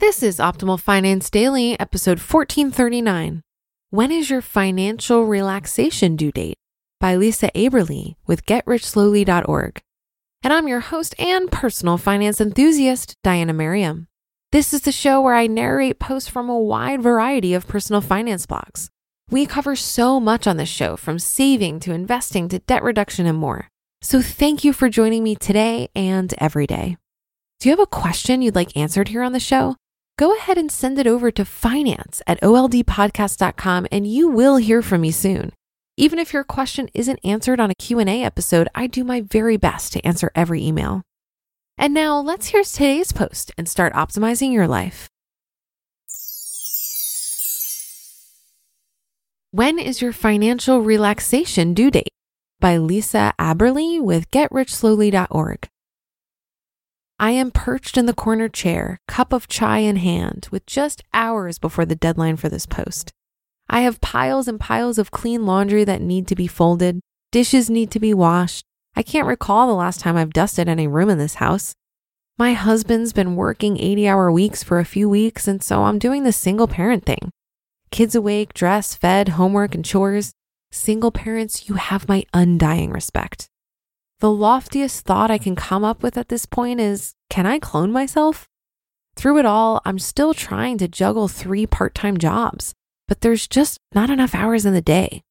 This is Optimal Finance Daily, episode 1439. When is your financial relaxation due date? By Lisa Aberle with GetRichSlowly.org. And I'm your host and personal finance enthusiast, Diana Merriam. This is the show where I narrate posts from a wide variety of personal finance blogs. We cover so much on this show, from saving to investing to debt reduction and more. So thank you for joining me today and every day. Do you have a question you'd like answered here on the show? Go ahead and send it over to finance at oldpodcast.com and you will hear from me soon. Even if your question isn't answered on a Q&A episode, I do my very best to answer every email. And now let's hear today's post and start optimizing your life. When is your financial relaxation due date? By Lisa Aberle with GetRichSlowly.org. I am perched in the corner chair, cup of chai in hand, with just hours before the deadline for this post. I have piles and piles of clean laundry that need to be folded, dishes need to be washed. I can't recall the last time I've dusted any room in this house. My husband's been working 80 hour weeks for a few weeks, and so I'm doing the single parent thing. Kids awake, dressed, fed, homework, and chores. Single parents, you have my undying respect. The loftiest thought I can come up with at this point is can I clone myself? Through it all, I'm still trying to juggle three part time jobs, but there's just not enough hours in the day.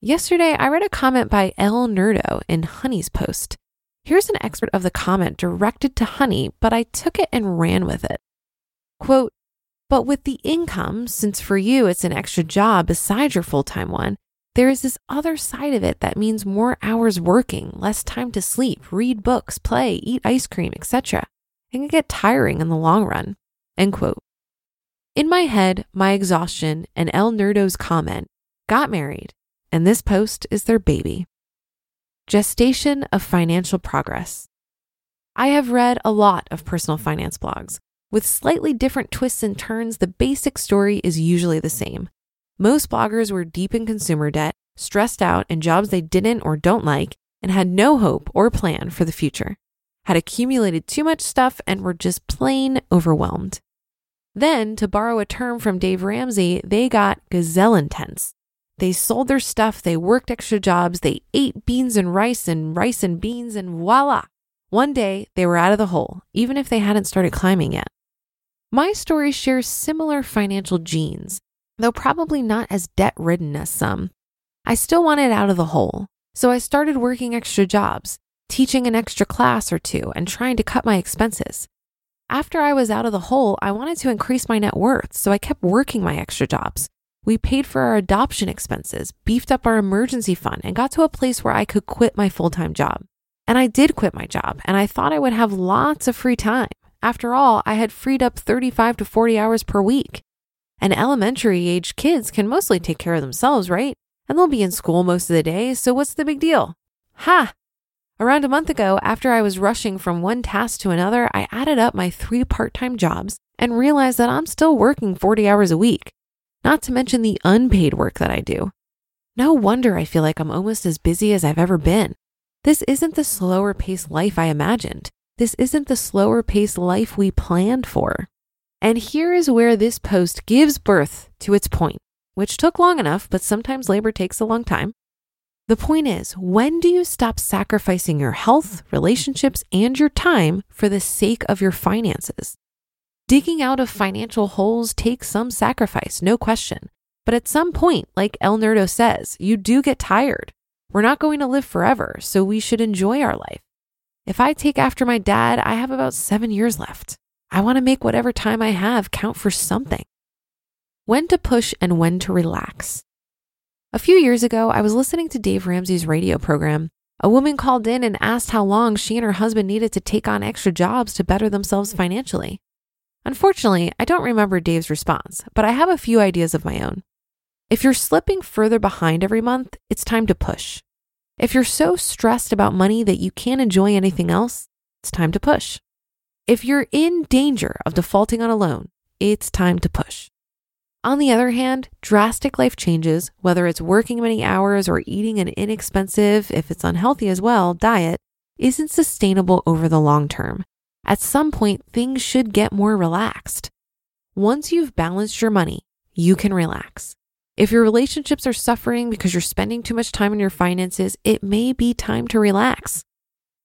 Yesterday, I read a comment by El Nerdo in Honey's post. Here's an excerpt of the comment directed to Honey, but I took it and ran with it. Quote, but with the income, since for you it's an extra job besides your full time one, there is this other side of it that means more hours working, less time to sleep, read books, play, eat ice cream, etc. It can get tiring in the long run. End quote. In my head, my exhaustion and El Nerdo's comment got married, and this post is their baby. Gestation of financial progress. I have read a lot of personal finance blogs. With slightly different twists and turns, the basic story is usually the same. Most bloggers were deep in consumer debt, stressed out in jobs they didn't or don't like, and had no hope or plan for the future, had accumulated too much stuff, and were just plain overwhelmed. Then, to borrow a term from Dave Ramsey, they got gazelle intense. They sold their stuff, they worked extra jobs, they ate beans and rice and rice and beans, and voila! One day they were out of the hole, even if they hadn't started climbing yet. My story shares similar financial genes, though probably not as debt ridden as some. I still wanted out of the hole, so I started working extra jobs, teaching an extra class or two, and trying to cut my expenses. After I was out of the hole, I wanted to increase my net worth, so I kept working my extra jobs. We paid for our adoption expenses, beefed up our emergency fund, and got to a place where I could quit my full time job. And I did quit my job, and I thought I would have lots of free time. After all, I had freed up 35 to 40 hours per week. And elementary age kids can mostly take care of themselves, right? And they'll be in school most of the day, so what's the big deal? Ha! Around a month ago, after I was rushing from one task to another, I added up my three part time jobs and realized that I'm still working 40 hours a week, not to mention the unpaid work that I do. No wonder I feel like I'm almost as busy as I've ever been. This isn't the slower paced life I imagined. This isn't the slower paced life we planned for. And here is where this post gives birth to its point. which took long enough, but sometimes labor takes a long time. The point is, when do you stop sacrificing your health, relationships, and your time for the sake of your finances? Digging out of financial holes takes some sacrifice, no question. But at some point, like El Nerdo says, you do get tired. We're not going to live forever, so we should enjoy our life. If I take after my dad, I have about seven years left. I want to make whatever time I have count for something. When to push and when to relax. A few years ago, I was listening to Dave Ramsey's radio program. A woman called in and asked how long she and her husband needed to take on extra jobs to better themselves financially. Unfortunately, I don't remember Dave's response, but I have a few ideas of my own. If you're slipping further behind every month, it's time to push. If you're so stressed about money that you can't enjoy anything else, it's time to push. If you're in danger of defaulting on a loan, it's time to push. On the other hand, drastic life changes, whether it's working many hours or eating an inexpensive, if it's unhealthy as well, diet, isn't sustainable over the long term. At some point, things should get more relaxed. Once you've balanced your money, you can relax. If your relationships are suffering because you're spending too much time on your finances, it may be time to relax.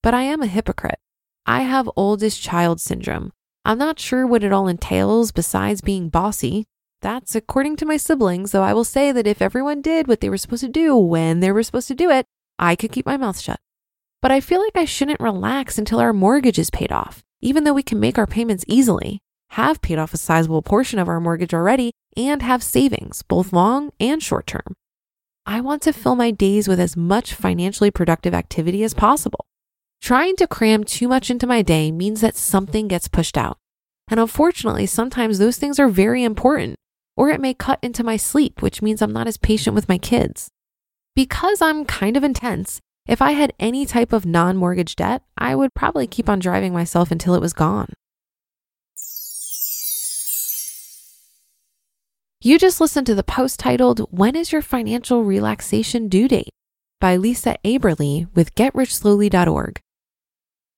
But I am a hypocrite. I have oldest child syndrome. I'm not sure what it all entails besides being bossy. That's according to my siblings, though I will say that if everyone did what they were supposed to do when they were supposed to do it, I could keep my mouth shut. But I feel like I shouldn't relax until our mortgage is paid off even though we can make our payments easily, have paid off a sizable portion of our mortgage already, and have savings, both long and short term. I want to fill my days with as much financially productive activity as possible. Trying to cram too much into my day means that something gets pushed out. And unfortunately, sometimes those things are very important, or it may cut into my sleep, which means I'm not as patient with my kids. Because I'm kind of intense, if I had any type of non mortgage debt, I would probably keep on driving myself until it was gone. You just listened to the post titled, When is Your Financial Relaxation Due Date? by Lisa Aberle with GetRichSlowly.org.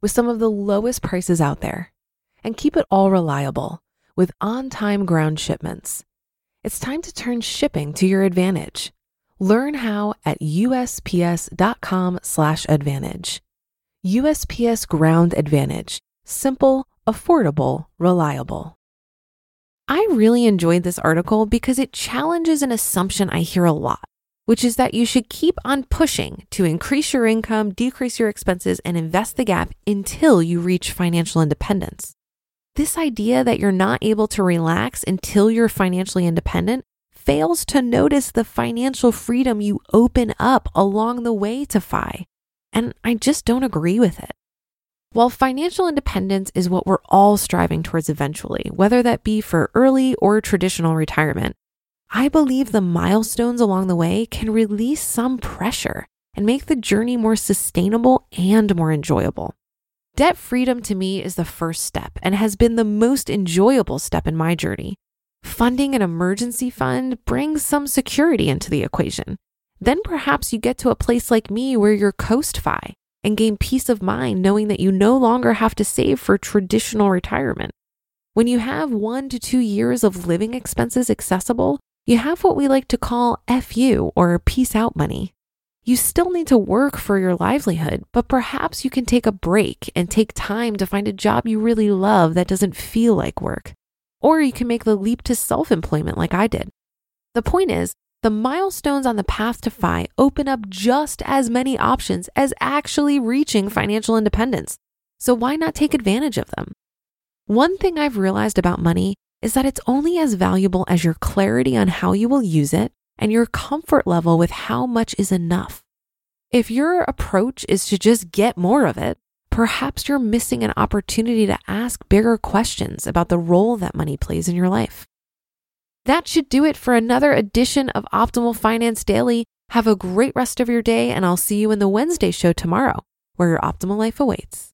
with some of the lowest prices out there. And keep it all reliable with on time ground shipments. It's time to turn shipping to your advantage Learn how at usps.com/advantage. USPS Ground Advantage: simple, affordable, reliable. I really enjoyed this article because it challenges an assumption I hear a lot, which is that you should keep on pushing to increase your income, decrease your expenses, and invest the gap until you reach financial independence. This idea that you're not able to relax until you're financially independent fails to notice the financial freedom you open up along the way to FI. And I just don't agree with it. While financial independence is what we're all striving towards eventually, whether that be for early or traditional retirement, I believe the milestones along the way can release some pressure and make the journey more sustainable and more enjoyable. Debt freedom to me is the first step and has been the most enjoyable step in my journey. Funding an emergency fund brings some security into the equation. Then perhaps you get to a place like me where you're coast fi and gain peace of mind knowing that you no longer have to save for traditional retirement. When you have one to two years of living expenses accessible, you have what we like to call FU or peace out money. You still need to work for your livelihood, but perhaps you can take a break and take time to find a job you really love that doesn't feel like work. Or you can make the leap to self employment like I did. The point is, the milestones on the path to FI open up just as many options as actually reaching financial independence. So why not take advantage of them? One thing I've realized about money is that it's only as valuable as your clarity on how you will use it and your comfort level with how much is enough. If your approach is to just get more of it, perhaps you're missing an opportunity to ask bigger questions about the role that money plays in your life. That should do it for another edition of Optimal Finance Daily. Have a great rest of your day, and I'll see you in the Wednesday show tomorrow, where your optimal life awaits.